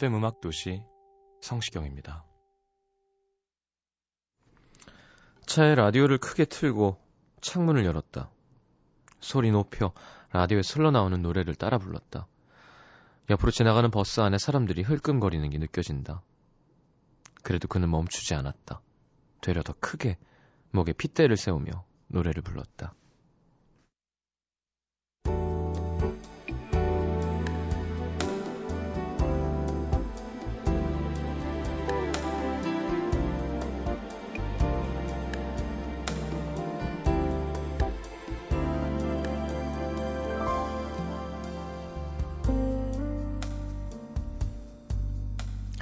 FM 음악 도시 성시경입니다. 차에 라디오를 크게 틀고 창문을 열었다. 소리 높여 라디오에 흘러나오는 노래를 따라 불렀다. 옆으로 지나가는 버스 안에 사람들이 흘끔거리는 게 느껴진다. 그래도 그는 멈추지 않았다. 되려 더 크게 목에 핏대를 세우며 노래를 불렀다.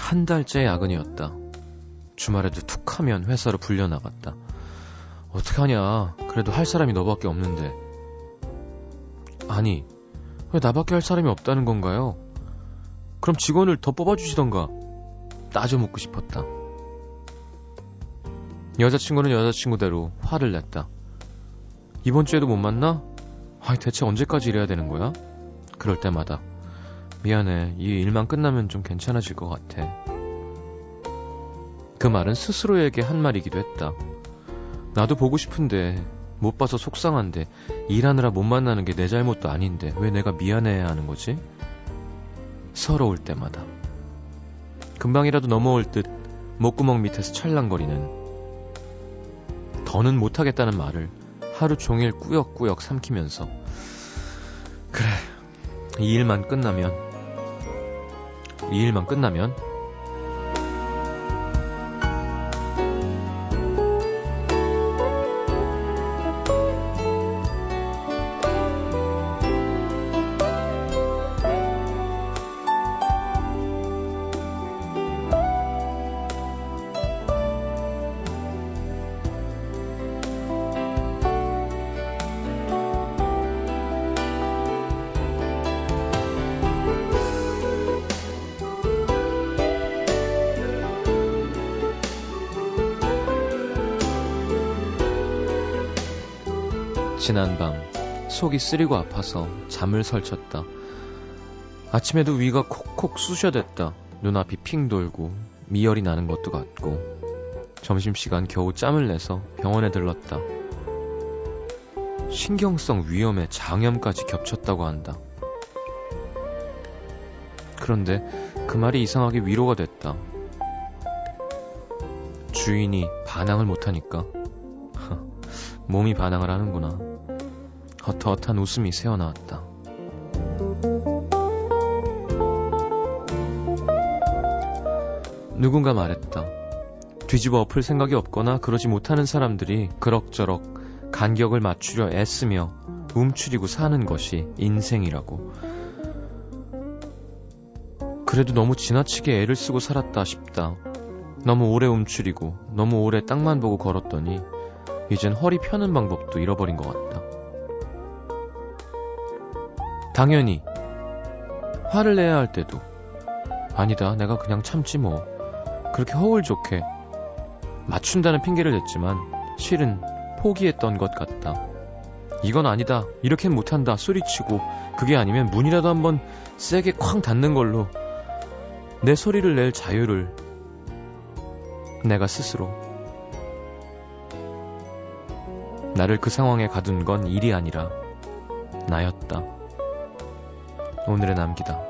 한 달째 야근이었다. 주말에도 툭 하면 회사로 불려나갔다. 어떡하냐. 그래도 할 사람이 너밖에 없는데. 아니, 왜 나밖에 할 사람이 없다는 건가요? 그럼 직원을 더 뽑아주시던가. 따져 묻고 싶었다. 여자친구는 여자친구대로 화를 냈다. 이번 주에도 못 만나? 아이, 대체 언제까지 이래야 되는 거야? 그럴 때마다. 미안해. 이 일만 끝나면 좀 괜찮아질 것 같아. 그 말은 스스로에게 한 말이기도 했다. 나도 보고 싶은데 못 봐서 속상한데 일하느라 못 만나는 게 내 잘못도 아닌데 왜 내가 미안해야 하는 거지? 서러울 때마다. 금방이라도 넘어올 듯 목구멍 밑에서 찰랑거리는 더는 못하겠다는 말을 하루 종일 꾸역꾸역 삼키면서 그래 이 일만 끝나면 이 일만 끝나면 지난 밤 속이 쓰리고 아파서 잠을 설쳤다. 아침에도 위가 콕콕 쑤셔댔다. 눈앞이 핑 돌고 미열이 나는 것도 같고 점심시간 겨우 짬을 내서 병원에 들렀다. 신경성 위염에 장염까지 겹쳤다고 한다. 그런데 그 말이 이상하게 위로가 됐다. 주인이 반항을 못하니까 몸이 반항을 하는구나. 헛헛한 웃음이 새어나왔다. 누군가 말했다. 뒤집어 엎을 생각이 없거나 그러지 못하는 사람들이 그럭저럭 간격을 맞추려 애쓰며 움츠리고 사는 것이 인생이라고. 그래도 너무 지나치게 애를 쓰고 살았다 싶다. 너무 오래 움츠리고 너무 오래 땅만 보고 걸었더니 이젠 허리 펴는 방법도 잃어버린 것 같다. 당연히 화를 내야 할 때도 아니다 내가 그냥 참지 뭐 그렇게 허울 좋게 맞춘다는 핑계를 댔지만 실은 포기했던 것 같다. 이건 아니다 이렇게는 못한다 소리치고 그게 아니면 문이라도 한번 세게 쾅 닫는 걸로 내 소리를 낼 자유를 내가 스스로 나를 그 상황에 가둔 건 일이 아니라 나였다. 오늘의 남기다.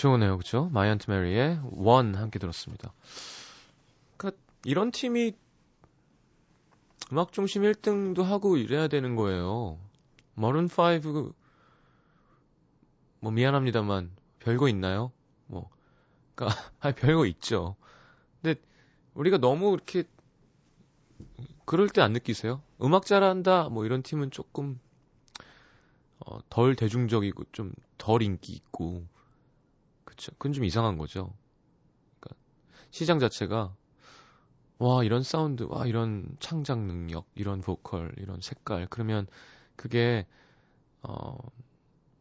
좋으네요, 그쵸? My Aunt Mary의 원 함께 들었습니다. 그니까 이런 팀이 음악 중심 1등도 하고 이래야 되는 거예요. Maroon 5, 뭐 미안합니다만 별거 있나요? 뭐, 그니까, 아 별거 있죠. 근데 우리가 너무 이렇게 그럴 때 안 느끼세요? 음악 잘한다 뭐 이런 팀은 조금 어, 덜 대중적이고 좀 덜 인기 있고 그쵸 그건 좀 이상한 거죠. 그러니까 시장 자체가 와 이런 사운드 와 이런 창작 능력 이런 보컬 이런 색깔 그러면 그게 어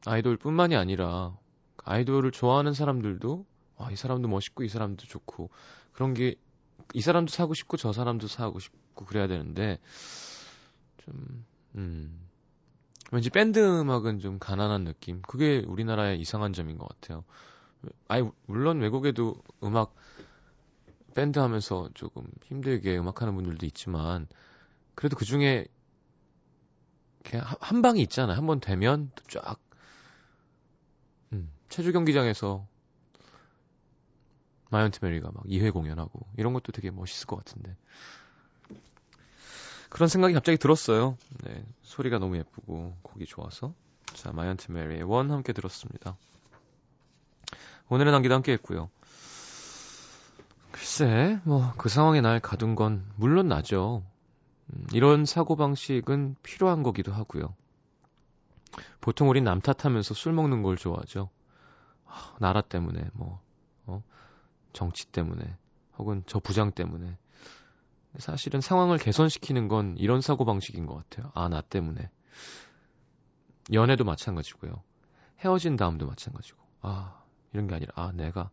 아이돌뿐만이 아니라 아이돌을 좋아하는 사람들도 와 이 사람도 멋있고 이 사람도 좋고 그런 게 이 사람도 사고 싶고 저 사람도 사고 싶고 그래야 되는데 좀 음. 왠지 밴드 음악은 좀 가난한 느낌. 그게 우리나라의 이상한 점인 것 같아요. 아니, 물론 외국에도 음악, 밴드 하면서 조금 힘들게 음악하는 분들도 있지만, 그래도 그 중에, 한 방이 있잖아요. 한번 되면 쫙, 음, 체조 경기장에서 My Aunt Mary가 막 2회 공연하고, 이런 것도 되게 멋있을 것 같은데. 그런 생각이 갑자기 들었어요. 네, 소리가 너무 예쁘고 곡이 좋아서. 자, My Aunt Mary의 원 함께 들었습니다. 오늘에 남기다 함께 했고요. 글쎄, 뭐 그 상황에 날 가둔 건 물론 나죠. 음, 이런 사고방식은 필요한 거기도 하고요. 보통 우린 남 탓하면서 술 먹는 걸 좋아하죠. 하, 나라 때문에, 뭐, 어? 정치 때문에, 혹은 저 부장 때문에. 사실은 상황을 개선시키는 건 이런 사고방식인 것 같아요. 아, 나 때문에. 연애도 마찬가지고요. 헤어진 다음도 마찬가지고. 아, 이런 게 아니라, 아, 내가,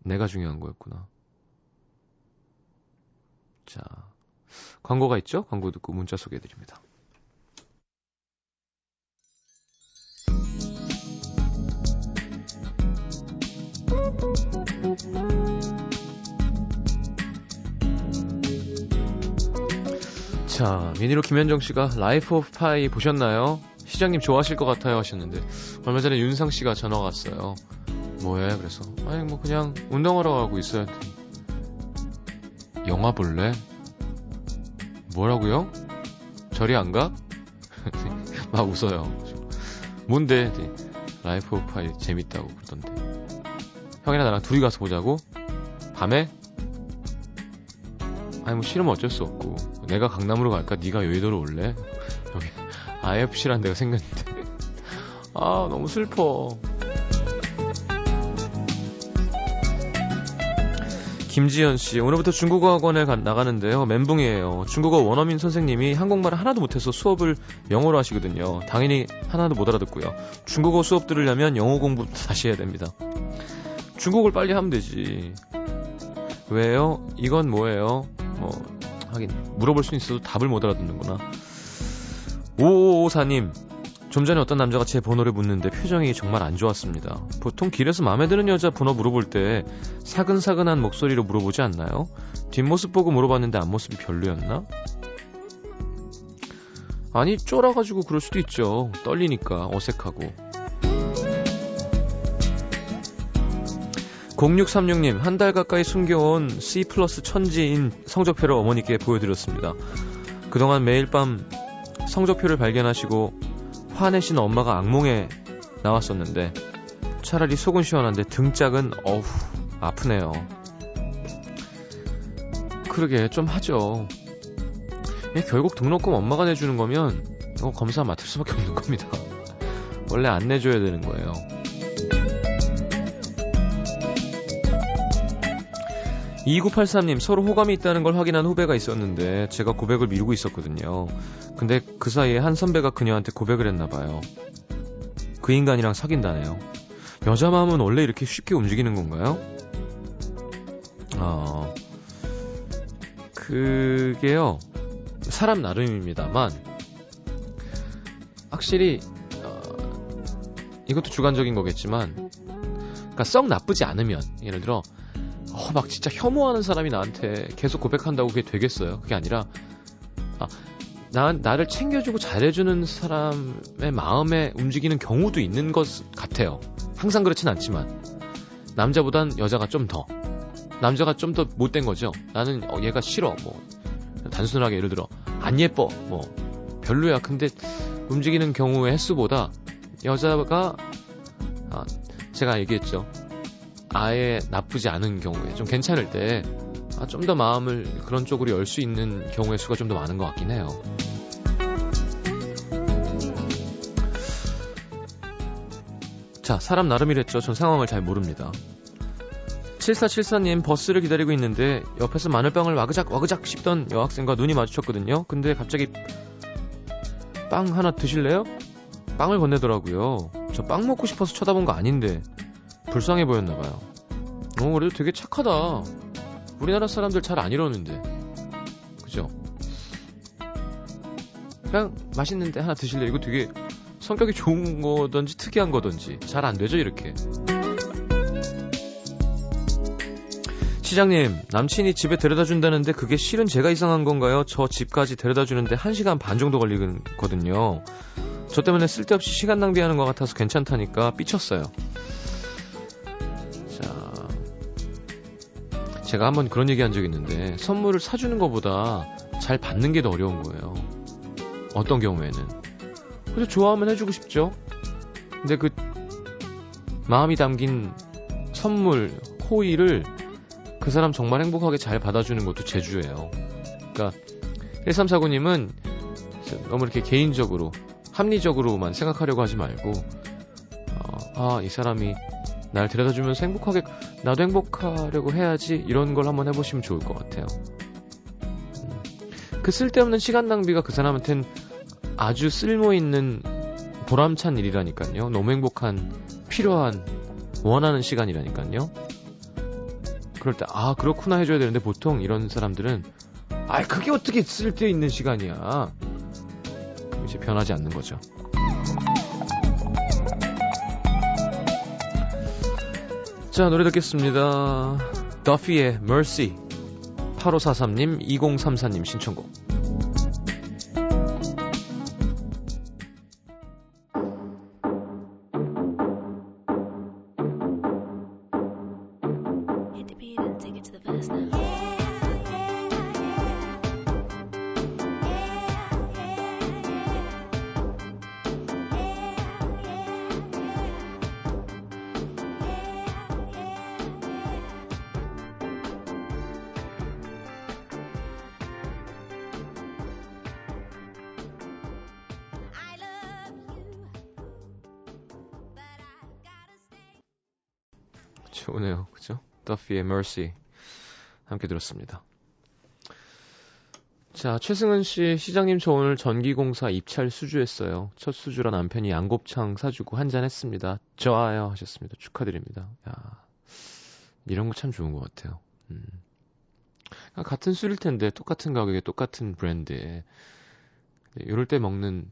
내가 중요한 거였구나. 자, 광고가 있죠? 광고 듣고 문자 소개해드립니다. 자, 미니로 김현정 씨가 Life of Pi 보셨나요? 시장님 좋아하실 것 같아요 하셨는데 얼마 전에 윤상 씨가 전화가 왔어요. 뭐해? 그래서 아니 뭐 그냥 운동하러 가고 있어요. 영화 볼래? 뭐라고요? 저리 안 가? 막 웃어요. 뭔데? Life of Pi 재밌다고 그러던데. 형이랑 나랑 둘이 가서 보자고? 밤에? 아니 뭐 싫으면 어쩔 수 없고 내가 강남으로 갈까 네가 여의도로 올래? 여기 IFC란 데가 생겼는데 아 너무 슬퍼 김지연 씨 오늘부터 중국어 학원에 가, 나가는데요 멘붕이에요 중국어 원어민 선생님이 한국말을 하나도 못해서 수업을 영어로 하시거든요 당연히 하나도 못 알아듣고요 중국어 수업 들으려면 영어 공부 다시 해야 됩니다 중국을 빨리 하면 되지 왜요? 이건 뭐예요? 뭐 하긴 물어볼 수 있어도 답을 못 알아듣는구나. 5554님 좀 전에 어떤 남자가 제 번호를 묻는데 표정이 정말 안 좋았습니다. 보통 길에서 마음에 드는 여자 번호 물어볼 때 사근사근한 목소리로 물어보지 않나요? 뒷모습 보고 물어봤는데 앞모습이 별로였나? 아니 쫄아가지고 그럴 수도 있죠. 떨리니까 어색하고. 0636님, 한 달 가까이 숨겨온 C 플러스 천지인 성적표를 어머니께 보여드렸습니다. 그동안 매일 밤 성적표를 발견하시고 화내신 엄마가 악몽에 나왔었는데 차라리 속은 시원한데 등짝은 어후 아프네요. 그러게 좀 하죠. 예, 결국 등록금 엄마가 내주는 거면 검사 맡을 수밖에 없는 겁니다. 원래 안 내줘야 되는 거예요. 2983님, 서로 호감이 있다는 걸 확인한 후배가 있었는데, 제가 고백을 미루고 있었거든요. 근데 그 사이에 한 선배가 그녀한테 고백을 했나봐요. 그 인간이랑 사귄다네요. 여자 마음은 원래 이렇게 쉽게 움직이는 건가요? 어, 그게요, 사람 나름입니다만, 확실히, 어, 이것도 주관적인 거겠지만, 그러니까 썩 나쁘지 않으면, 예를 들어, 어, 막 진짜 혐오하는 사람이 나한테 계속 고백한다고 그게 되겠어요? 그게 아니라, 아, 나, 나를 챙겨주고 잘해주는 사람의 마음에 움직이는 경우도 있는 것 같아요. 항상 그렇진 않지만. 남자보단 여자가 좀 더. 남자가 좀 더 못된 거죠. 나는 어, 얘가 싫어. 뭐 단순하게 예를 들어 안 예뻐. 뭐 별로야. 근데 움직이는 경우의 횟수보다 여자가 아, 제가 얘기했죠. 아예 나쁘지 않은 경우에 좀 괜찮을 때 아, 좀 더 마음을 그런 쪽으로 열 수 있는 경우의 수가 좀 더 많은 것 같긴 해요. 자, 사람 나름이랬죠. 전 상황을 잘 모릅니다. 7474님 버스를 기다리고 있는데 옆에서 마늘빵을 와그작 와그작 씹던 여학생과 눈이 마주쳤거든요. 근데 갑자기 빵 하나 드실래요? 빵을 건네더라고요. 저 빵 먹고 싶어서 쳐다본 거 아닌데 불쌍해 보였나 봐요. 어, 그래도 되게 착하다. 우리나라 사람들 잘 안 이러는데. 그죠? 그냥 맛있는데 하나 드실래? 이거 되게 성격이 좋은 거든지 특이한 거든지 잘 안 되죠, 이렇게. 시장님, 남친이 집에 데려다 준다는데 그게 실은 제가 이상한 건가요? 저 집까지 데려다 주는데 1시간 반 정도 걸리거든요. 저 때문에 쓸데없이 시간 낭비하는 것 같아서 괜찮다니까 삐쳤어요. 제가 한번 그런 얘기 한적 있는데 선물을 사주는 것보다 잘 받는 게 더 어려운 거예요. 어떤 경우에는. 그래서 좋아하면 해주고 싶죠. 근데 그 마음이 담긴 선물, 호의를 그 사람 정말 행복하게 잘 받아주는 것도 제주예요. 그러니까 1349님은 너무 이렇게 개인적으로 합리적으로만 생각하려고 하지 말고 어, 아, 이 사람이 날 데려다 주면서 행복하게 나도 행복하려고 해야지 이런 걸 한번 해보시면 좋을 것 같아요. 음, 그 쓸데없는 시간 낭비가 그 사람한텐 아주 쓸모 있는 보람찬 일이라니까요. 너무 행복한 필요한 원하는 시간이라니까요. 그럴 때, 아, 그렇구나 해줘야 되는데 보통 이런 사람들은, 아, 그게 어떻게 쓸데 있는 시간이야. 이제 변하지 않는 거죠. 자, 노래 듣겠습니다. 더피의 Mercy. 8543님, 2034님 신청곡. Mercy 함께 들었습니다. 자, 최승은 씨, 시장님 저 오늘 전기공사 입찰 수주했어요. 첫 수주라 남편이 양곱창 사주고 한잔 했습니다. 좋아요 하셨습니다. 축하드립니다. 야, 이런 거 참 좋은 것 같아요. 음. 그러니까 같은 술일 텐데 똑같은 가격에 똑같은 브랜드에 이럴 때 먹는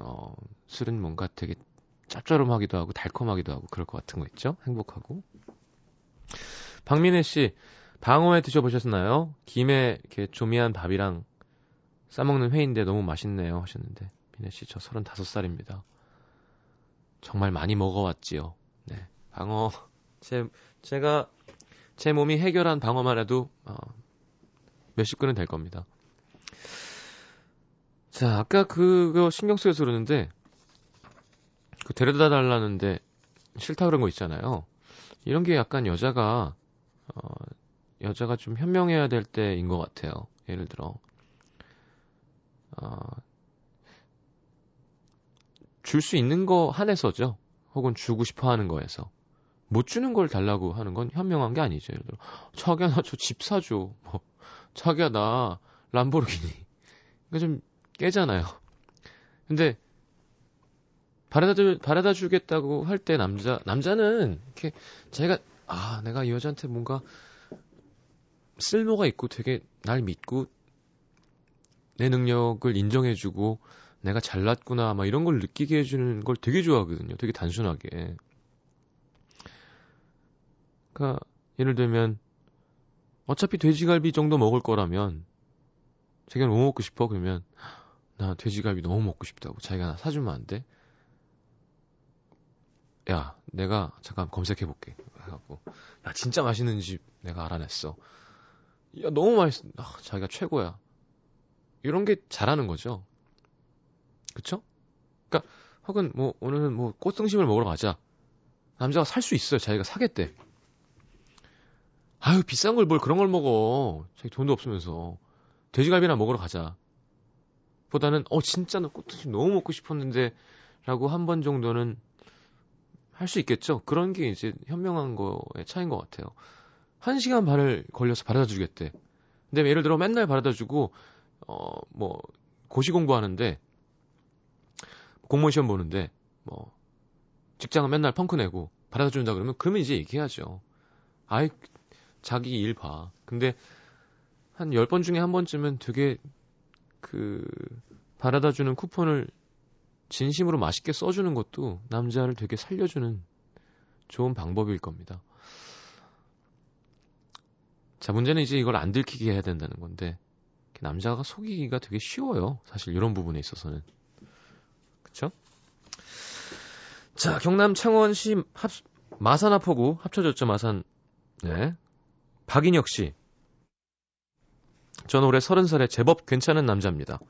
어, 술은 뭔가 되게 짭조름하기도 하고 달콤하기도 하고 그럴 것 같은 거 있죠? 행복하고. 박민혜 씨, 방어회 드셔보셨나요? 김에 이렇게 조미한 밥이랑 싸먹는 회인데 너무 맛있네요 하셨는데 민혜 씨, 저 35살입니다. 정말 많이 먹어왔지요. 네. 방어, 제, 제가, 제 몸이 해결한 방어만 해도, 어, 몇십 근은 될 겁니다. 자, 아까 그거 신경 쓰여서 그러는데, 그 데려다 달라는데 싫다 그런 거 있잖아요. 이런 게 약간 여자가 어, 여자가 좀 현명해야 될 때인 것 같아요. 예를 들어 어, 줄 수 있는 거 한에서죠. 혹은 주고 싶어 하는 거에서 못 주는 걸 달라고 하는 건 현명한 게 아니죠. 예를 들어 자기야 나 저 집 사줘. 뭐 자기야 나 람보르기니. 이거 좀 깨잖아요. 근데 바래다 주, 바래다 주겠다고 할 때 남자, 남자는 이렇게 자기가, 아, 내가 이 여자한테 뭔가 쓸모가 있고 되게 날 믿고 내 능력을 인정해주고 내가 잘났구나, 막 이런 걸 느끼게 해주는 걸 되게 좋아하거든요. 되게 단순하게. 그니까, 예를 들면, 어차피 돼지갈비 정도 먹을 거라면, 자기가 뭐 먹고 싶어? 그러면, 나 돼지갈비 너무 먹고 싶다고. 자기가 나 사주면 안 돼? 야, 내가 잠깐 검색해 볼게. 해갖고 야 진짜 맛있는 집 내가 알아냈어. 야 너무 맛있어. 아, 자기가 최고야. 이런 게 잘하는 거죠. 그쵸? 그니까 혹은 뭐 오늘은 뭐 꽃등심을 먹으러 가자. 남자가 살 수 있어요. 자기가 사겠대. 아유 비싼 걸 뭘 그런 걸 먹어. 자기 돈도 없으면서 돼지갈비나 먹으러 가자. 보다는 어 진짜 나 꽃등심 너무 먹고 싶었는데라고 한 번 정도는 할 수 있겠죠. 그런 게 이제 현명한 거의 차이인 것 같아요. 한 시간 반을 걸려서 바래다 주겠대. 근데 예를 들어 맨날 바래다 주고 어 뭐 고시 공부하는데 공무원 시험 보는데 뭐 직장은 맨날 펑크 내고 바래다 준다 그러면 그러면 이제 얘기하죠. 아이 자기 일 봐. 근데 한 10번 중에 한 번쯤은 되게 그 바래다 주는 쿠폰을 진심으로 맛있게 써주는 것도 남자를 되게 살려주는 좋은 방법일 겁니다. 자, 문제는 이제 이걸 안 들키게 해야 된다는 건데, 남자가 속이기가 되게 쉬워요. 사실 이런 부분에 있어서는. 그쵸? 자, 경남 창원시 합, 마산 하포구 합쳐졌죠, 마산. 네. 박인혁 씨. 전 올해 30살에 제법 괜찮은 남자입니다.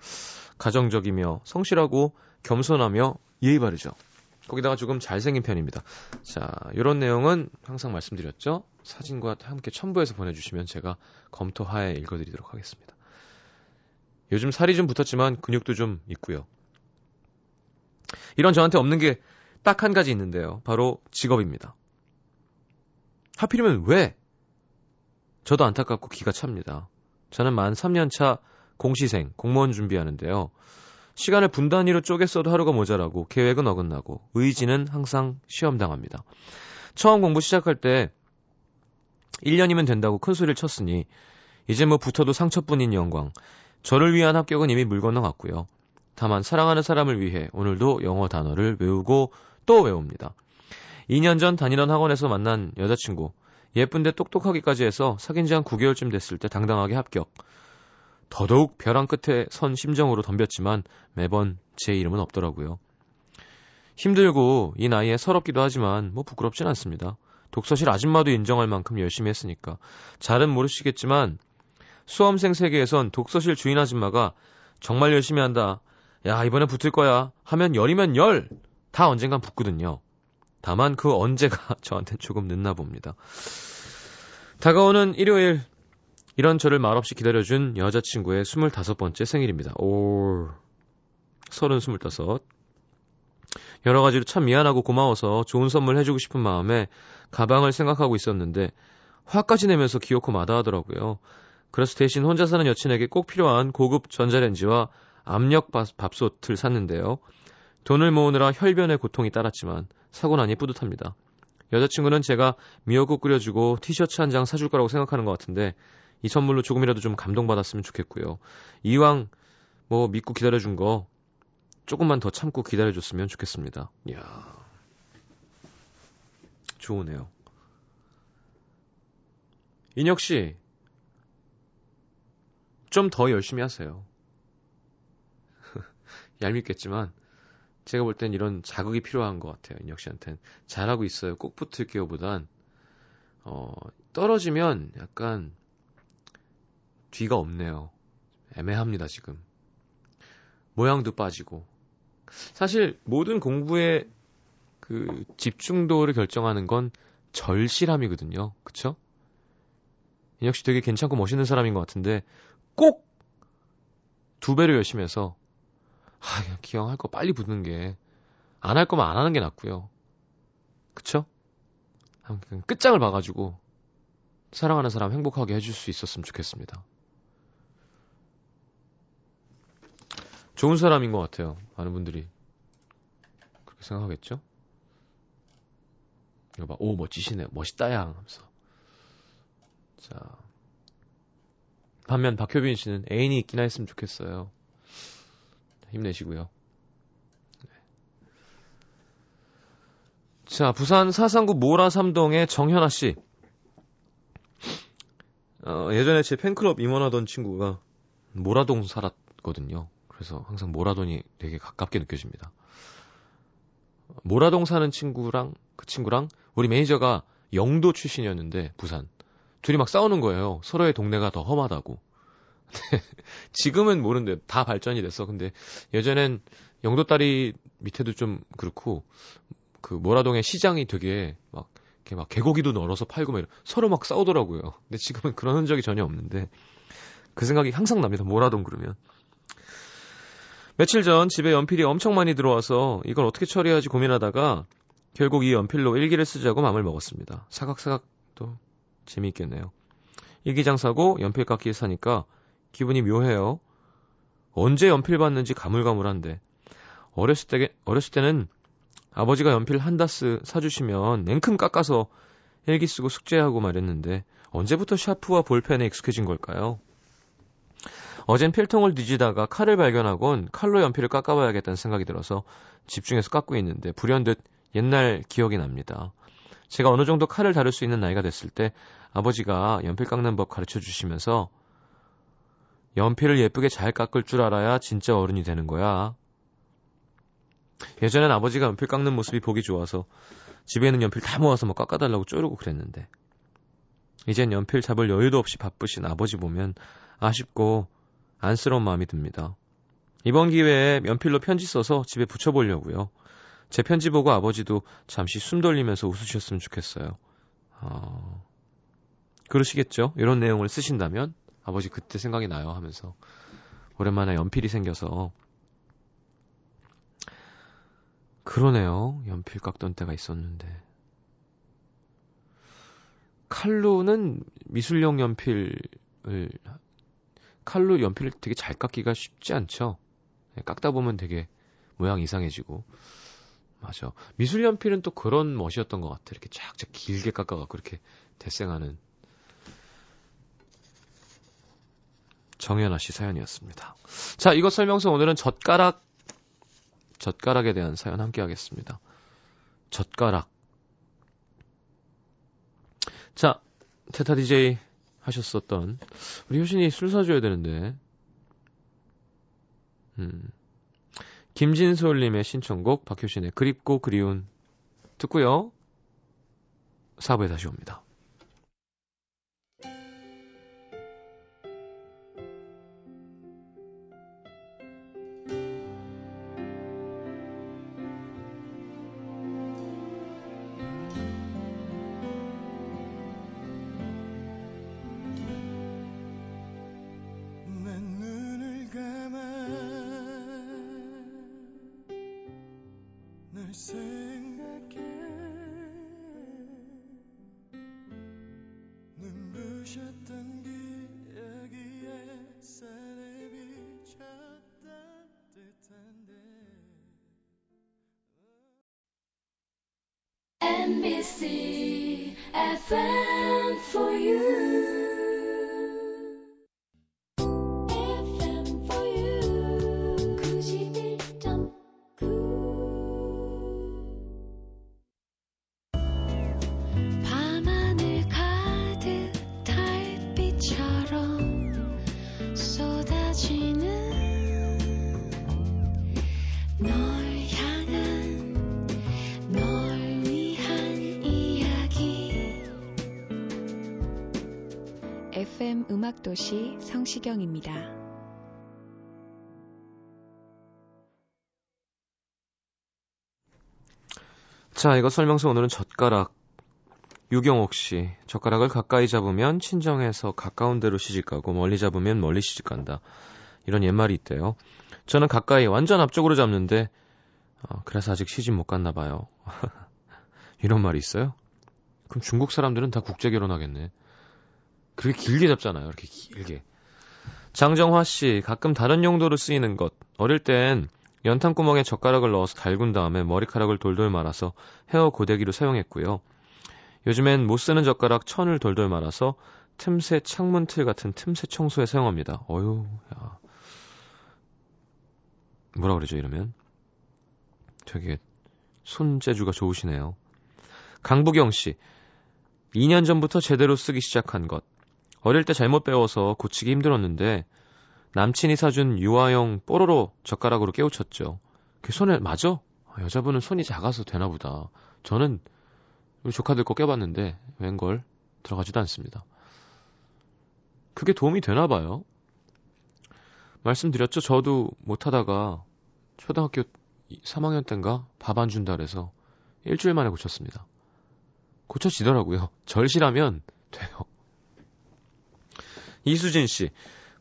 가정적이며 성실하고 겸손하며 예의 바르죠. 거기다가 조금 잘생긴 편입니다. 자, 이런 내용은 항상 말씀드렸죠. 사진과 함께 첨부해서 보내주시면 제가 검토하에 읽어드리도록 하겠습니다. 요즘 살이 좀 붙었지만 근육도 좀 있고요. 이런 저한테 없는 게 딱 한 가지 있는데요. 바로 직업입니다. 하필이면 왜? 저도 안타깝고 기가 찹니다. 저는 만 3년차 공시생, 공무원 준비하는데요. 시간을 분 단위로 쪼개 써도 하루가 모자라고 계획은 어긋나고 의지는 항상 시험당합니다. 처음 공부 시작할 때 1년이면 된다고 큰 소리를 쳤으니 이제 뭐 붙어도 상처뿐인 영광. 저를 위한 합격은 이미 물 건너갔고요. 다만 사랑하는 사람을 위해 오늘도 영어 단어를 외우고 또 외웁니다. 2년 전 다니던 학원에서 만난 여자친구. 예쁜데 똑똑하기까지 해서 사귄 지 한 9개월쯤 됐을 때 당당하게 합격. 더더욱 벼랑 끝에 선 심정으로 덤볐지만 매번 제 이름은 없더라고요. 힘들고 이 나이에 서럽기도 하지만 뭐 부끄럽진 않습니다. 독서실 아줌마도 인정할 만큼 열심히 했으니까. 잘은 모르시겠지만 수험생 세계에선 독서실 주인 아줌마가 정말 열심히 한다. 야, 이번에 붙을 거야. 하면 열이면 열! 다 언젠간 붙거든요. 다만 그 언제가 저한텐 조금 늦나 봅니다. 다가오는 일요일 이런 저를 말없이 기다려준 여자친구의 25번째 생일입니다. 오, 서른 스물다섯. 여러 가지로 참 미안하고 고마워서 좋은 선물 해주고 싶은 마음에 가방을 생각하고 있었는데 화까지 내면서 기어코 마다하더라고요. 그래서 대신 혼자 사는 여친에게 꼭 필요한 고급 전자레인지와 압력 밥솥을 샀는데요. 돈을 모으느라 혈변의 고통이 따랐지만 사고 나니 뿌듯합니다. 여자친구는 제가 미역국 끓여주고 티셔츠 한 장 사줄 거라고 생각하는 것 같은데 이 선물로 조금이라도 좀 감동받았으면 좋겠고요. 이왕 뭐 믿고 기다려준 거 조금만 더 참고 기다려줬으면 좋겠습니다. 이야. 좋으네요. 인혁 씨, 좀 더 열심히 하세요. 얄밉겠지만, 제가 볼 땐 이런 자극이 필요한 것 같아요. 인혁 씨한텐. 잘하고 있어요. 꼭 붙을게요. 보단, 어, 떨어지면 약간, 뒤가 없네요. 애매합니다, 지금. 모양도 빠지고. 사실 모든 공부의 그 집중도를 결정하는 건 절실함이거든요. 그쵸? 역시 되게 괜찮고 멋있는 사람인 것 같은데 꼭 두 배로 열심히 해서 아, 기왕 할 거 빨리 붙는 게 안 할 거면 안 하는 게 낫고요. 그쵸? 끝장을 봐가지고 사랑하는 사람 행복하게 해줄 수 있었으면 좋겠습니다. 좋은 사람인 것 같아요. 많은 분들이 그렇게 생각하겠죠? 이거 봐, 오 멋지시네, 멋있다 양 하면서. 자, 반면 박효빈 씨는 애인이 있긴 했으면 좋겠어요. 힘내시고요. 네. 자, 부산 사상구 모라 삼동의 정현아 씨. 어, 예전에 제 팬클럽 임원하던 친구가 모라동 살았거든요. 그래서 항상 모라동이 되게 가깝게 느껴집니다. 모라동 사는 친구랑 그 친구랑 우리 매니저가 영도 출신이었는데 부산 둘이 막 싸우는 거예요. 서로의 동네가 더 험하다고. 지금은 모르는데 다 발전이 됐어. 근데 예전엔 영도 딸이 밑에도 좀 그렇고 그 모라동의 시장이 되게 막 이렇게 막 개고기도 널어서 팔고 막 서로 막 싸우더라고요. 근데 지금은 그런 흔적이 전혀 없는데 그 생각이 항상 납니다. 모라동 그러면. 며칠 전 집에 연필이 엄청 많이 들어와서 이걸 어떻게 처리하지 고민하다가 결국 이 연필로 일기를 쓰자고 마음을 먹었습니다. 사각사각도 재미있겠네요. 일기장 사고 연필 깎기 사니까 기분이 묘해요. 언제 연필 받는지 가물가물한데 어렸을 때 어렸을 때는 아버지가 연필 한 다스 사주시면 냉큼 깎아서 일기 쓰고 숙제하고 말했는데 언제부터 샤프와 볼펜에 익숙해진 걸까요? 어젠 필통을 뒤지다가 칼을 발견하곤 칼로 연필을 깎아봐야겠다는 생각이 들어서 집중해서 깎고 있는데 불현듯 옛날 기억이 납니다. 제가 어느 정도 칼을 다룰 수 있는 나이가 됐을 때 아버지가 연필 깎는 법 가르쳐 주시면서 연필을 예쁘게 잘 깎을 줄 알아야 진짜 어른이 되는 거야. 예전엔 아버지가 연필 깎는 모습이 보기 좋아서 집에 있는 연필 다 모아서 뭐 깎아달라고 쪼르고 그랬는데 이젠 연필 잡을 여유도 없이 바쁘신 아버지 보면 아쉽고 안쓰러운 마음이 듭니다. 이번 기회에 연필로 편지 써서 집에 붙여보려고요. 제 편지 보고 아버지도 잠시 숨 돌리면서 웃으셨으면 좋겠어요. 어... 그러시겠죠? 이런 내용을 쓰신다면 아버지 그때 생각이 나요 하면서 오랜만에 연필이 생겨서 그러네요. 연필 깎던 때가 있었는데. 칼로는 미술용 연필을 칼로 연필을 되게 잘 깎기가 쉽지 않죠. 네, 깎다 보면 되게 모양 이상해지고. 맞아. 미술 연필은 또 그런 멋이었던 것 같아. 이렇게 쫙쫙 길게 깎아갖고 이렇게 대생하는 정연아 씨 사연이었습니다. 자, 이것 설명서 오늘은 젓가락 젓가락에 대한 사연 함께 하겠습니다. 젓가락. 자, 테타 DJ 하셨었던 우리 효신이 술 사줘야 되는데. 음. 김진솔님의 신청곡 박효신의 그립고 그리운 듣고요. 4부에 다시 옵니다. friend. 음악도시 성시경입니다. 자, 이거 설명서 오늘은 젓가락. 유경옥 씨, 젓가락을 가까이 잡으면 친정에서 가까운 데로 시집가고 멀리 잡으면 멀리 시집간다. 이런 옛말이 있대요. 저는 가까이 완전 앞쪽으로 잡는데 어, 그래서 아직 시집 못 갔나 봐요. 이런 말이 있어요? 그럼 중국 사람들은 다 국제 결혼하겠네. 그렇게 길게 잡잖아요. 이렇게 길게. 장정화 씨, 가끔 다른 용도로 쓰이는 것. 어릴 땐 연탄구멍에 젓가락을 넣어서 달군 다음에 머리카락을 돌돌 말아서 헤어 고데기로 사용했고요. 요즘엔 못 쓰는 젓가락 천을 돌돌 말아서 틈새 창문 틀 같은 틈새 청소에 사용합니다. 어휴, 야. 뭐라 그러죠, 이러면? 되게 손재주가 좋으시네요. 강부경 씨. 2년 전부터 제대로 쓰기 시작한 것. 어릴 때 잘못 배워서 고치기 힘들었는데 남친이 사준 유아용 뽀로로 젓가락으로 깨우쳤죠. 그 손에 맞아? 아, 여자분은 손이 작아서 되나 보다. 저는 우리 조카들 거 껴봤는데 웬걸 들어가지도 않습니다. 그게 도움이 되나 봐요. 말씀드렸죠. 저도 못하다가 초등학교 3학년 때인가 밥 안 준다 그래서 일주일 만에 고쳤습니다. 고쳐지더라고요. 절실하면 돼요. 이수진 씨,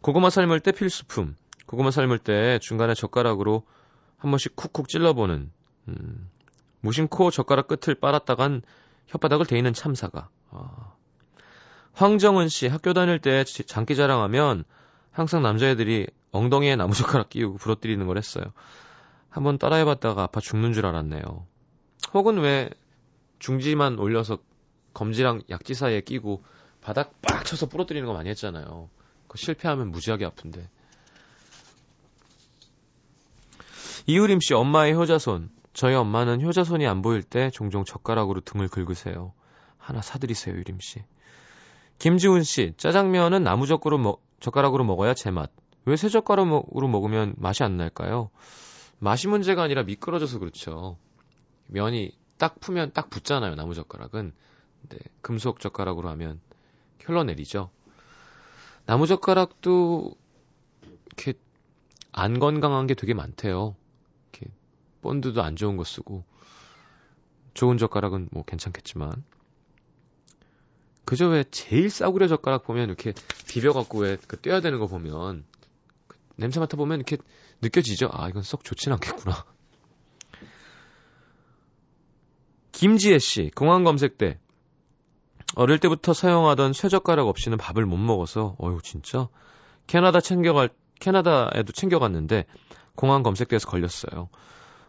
고구마 삶을 때 필수품. 고구마 삶을 때 중간에 젓가락으로 한 번씩 쿡쿡 찔러보는, 음, 무심코 젓가락 끝을 빨았다간 혓바닥을 대이는 참사가. 아. 황정은 씨, 학교 다닐 때 장기 자랑하면 항상 남자애들이 엉덩이에 나무젓가락 끼우고 부러뜨리는 걸 했어요. 한번 따라해봤다가 아파 죽는 줄 알았네요. 혹은 왜 중지만 올려서 검지랑 약지 사이에 끼고 바닥 빡 쳐서 부러뜨리는 거 많이 했잖아요. 그 실패하면 무지하게 아픈데. 이우림 씨 엄마의 효자손. 저희 엄마는 효자손이 안 보일 때 종종 젓가락으로 등을 긁으세요. 하나 사드리세요, 유림 씨. 김지훈 씨, 짜장면은 나무 젓가락으로, 먹, 젓가락으로 먹어야 제맛. 왜 새 젓가락으로 먹으면 맛이 안 날까요? 맛이 문제가 아니라 미끄러져서 그렇죠. 면이 딱 푸면 딱 붙잖아요, 나무 젓가락은. 네, 금속 젓가락으로 하면 흘러내리죠. 나무 젓가락도 이렇게 안 건강한 게 되게 많대요. 이렇게 본드도 안 좋은 거 쓰고 좋은 젓가락은 뭐 괜찮겠지만 그저 왜 제일 싸구려 젓가락 보면 이렇게 비벼갖고 왜 그 떼야 되는 거 보면 그 냄새 맡아보면 이렇게 느껴지죠? 아, 이건 썩 좋진 않겠구나. 김지혜 씨, 공항 검색 때 어릴 때부터 사용하던 쇠젓가락 없이는 밥을 못 먹어서 어휴 진짜 캐나다 챙겨갈 캐나다에도 챙겨갔는데 공항 검색대에서 걸렸어요.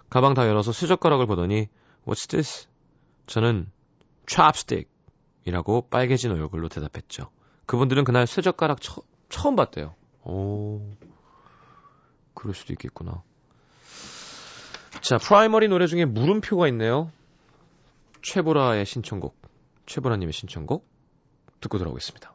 가방 다 열어서 쇠젓가락을 보더니 What's this? 저는 chopstick이라고 빨개진 얼굴로 대답했죠. 그분들은 그날 쇠젓가락 처, 처음 봤대요. 오, 그럴 수도 있겠구나. 자, 프라이머리 노래 중에 물음표가 있네요. 최보라의 신청곡. 최보라님의 신청곡 듣고 돌아오겠습니다.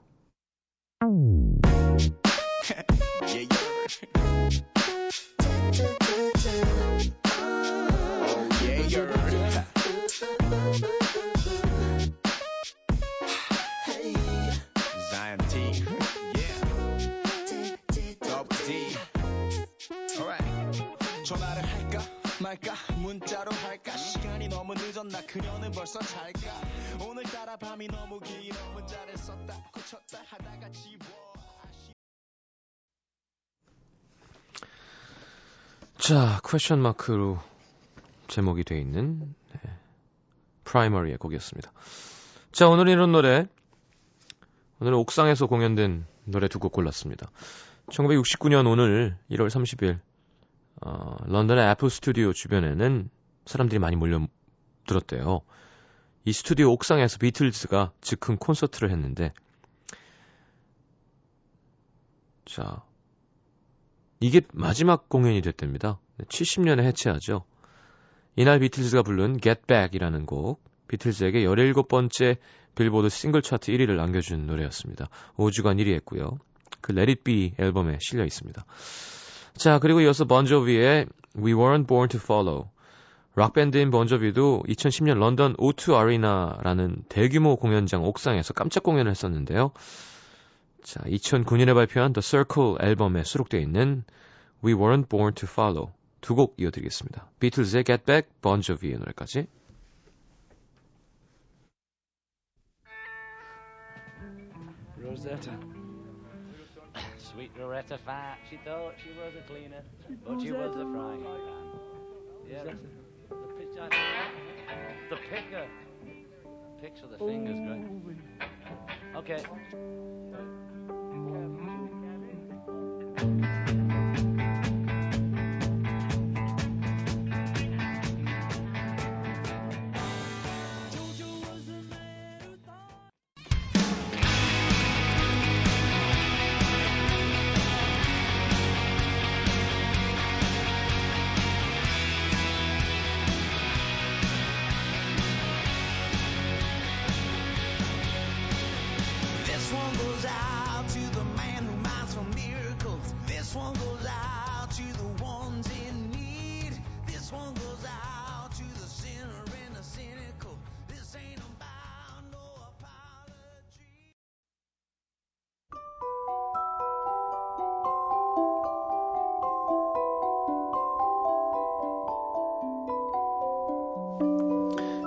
말까? 문자로 할까? 시간이 너무 늦었나? 그녀는 벌써 잘까? 오늘따라 밤이 너무 길어. 문자를 썼다 고쳤다 하다가 지워. 자, question mark로 제목이 되어 있는 네, 프라이머리의 곡이었습니다. 자, 오늘 이런 노래 오늘 옥상에서 공연된 노래 두 곡 골랐습니다. 1969년 오늘 1월 30일 어, 런던의 애플 스튜디오 주변에는 사람들이 많이 몰려들었대요. 이 스튜디오 옥상에서 비틀즈가 즉흥 콘서트를 했는데 자 이게 마지막 공연이 됐답니다. 70년에 해체하죠. 이날 비틀즈가 부른 Get Back이라는 곡, 비틀즈에게 17번째 빌보드 싱글 차트 1위를 안겨준 노래였습니다. 5주간 1위 했고요. 그 Let It Be 앨범에 실려 있습니다. 자, 그리고 이어서 번조비의 We Weren't Born to Follow. 락밴드인 번조비도 2010년 런던 O2 아리나라는 대규모 공연장 옥상에서 깜짝 공연을 했었는데요. 자, 2009년에 발표한 The Circle 앨범에 수록되어 있는 We Weren't Born to Follow 두 곡 이어드리겠습니다. 비틀즈의 Get Back, 번조비의 노래까지. Rosetta. Rosetta Fat. She thought she was a cleaner, but she was a frying pan. Yeah, the, the pitch. The picker. With the fingers, great. Okay.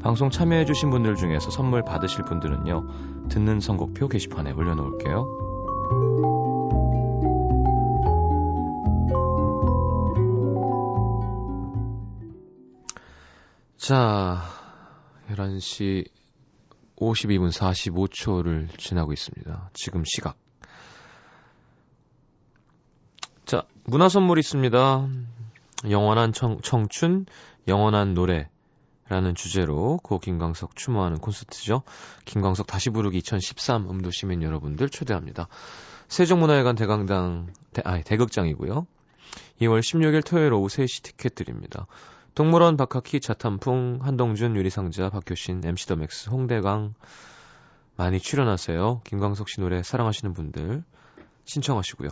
방송 참여해주신 분들 중에서 선물 받으실 분들은요, 듣는 선곡표 게시판에 올려놓을게요. 자, 11시 52분 45초를 지나고 있습니다. 지금 시각. 자, 문화 선물 있습니다. 영원한 청, 청춘, 영원한 노래. 라는 주제로 고 김광석 추모하는 콘서트죠. 김광석 다시 부르기 2013 음도 시민 여러분들 초대합니다. 세종문화회관 대강당, 대, 아니, 대극장이고요. 2월 16일 토요일 오후 3시 티켓 드립니다. 동물원 박하키 자탄풍 한동준 유리상자 박효신 MC 더맥스 홍대강 많이 출연하세요. 김광석 씨 노래 사랑하시는 분들 신청하시고요.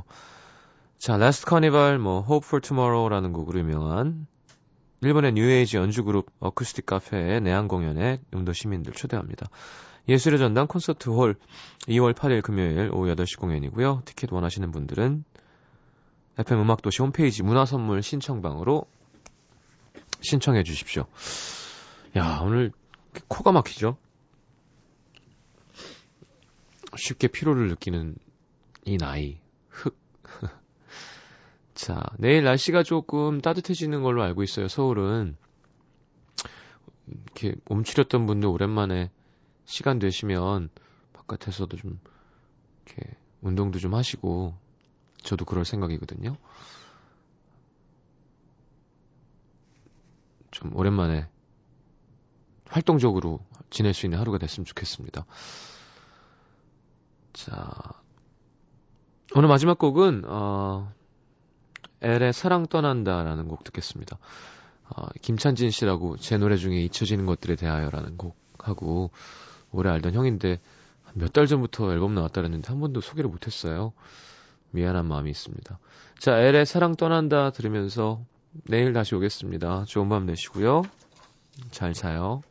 자, Last Carnival 뭐 Hope for Tomorrow라는 곡으로 유명한 일본의 뉴에이지 연주 그룹 어쿠스틱 카페의 내한 공연에 음도 시민들 초대합니다. 예술의 전당 콘서트 홀 2월 8일 금요일 오후 8시 공연이고요. 티켓 원하시는 분들은 FM 음악도시 홈페이지 문화선물 신청방으로 신청해 주십시오. 야, 오늘 코가 막히죠? 쉽게 피로를 느끼는 이 나이. 흑. 자, 내일 날씨가 조금 따뜻해지는 걸로 알고 있어요, 서울은. 이렇게 움츠렸던 분들 오랜만에 시간 되시면 바깥에서도 좀 이렇게 운동도 좀 하시고 저도 그럴 생각이거든요. 좀 오랜만에 활동적으로 지낼 수 있는 하루가 됐으면 좋겠습니다. 자, 오늘 마지막 곡은 어, 엘의 사랑 떠난다라는 곡 듣겠습니다. 어, 김찬진 씨라고 제 노래 중에 잊혀지는 것들에 대하여라는 곡하고 오래 알던 형인데 몇 달 전부터 앨범 나왔다 그랬는데 한 번도 소개를 못했어요. 미안한 마음이 있습니다. 자, 엘의 사랑 떠난다 들으면서 내일 다시 오겠습니다. 좋은 밤 되시고요. 잘 자요.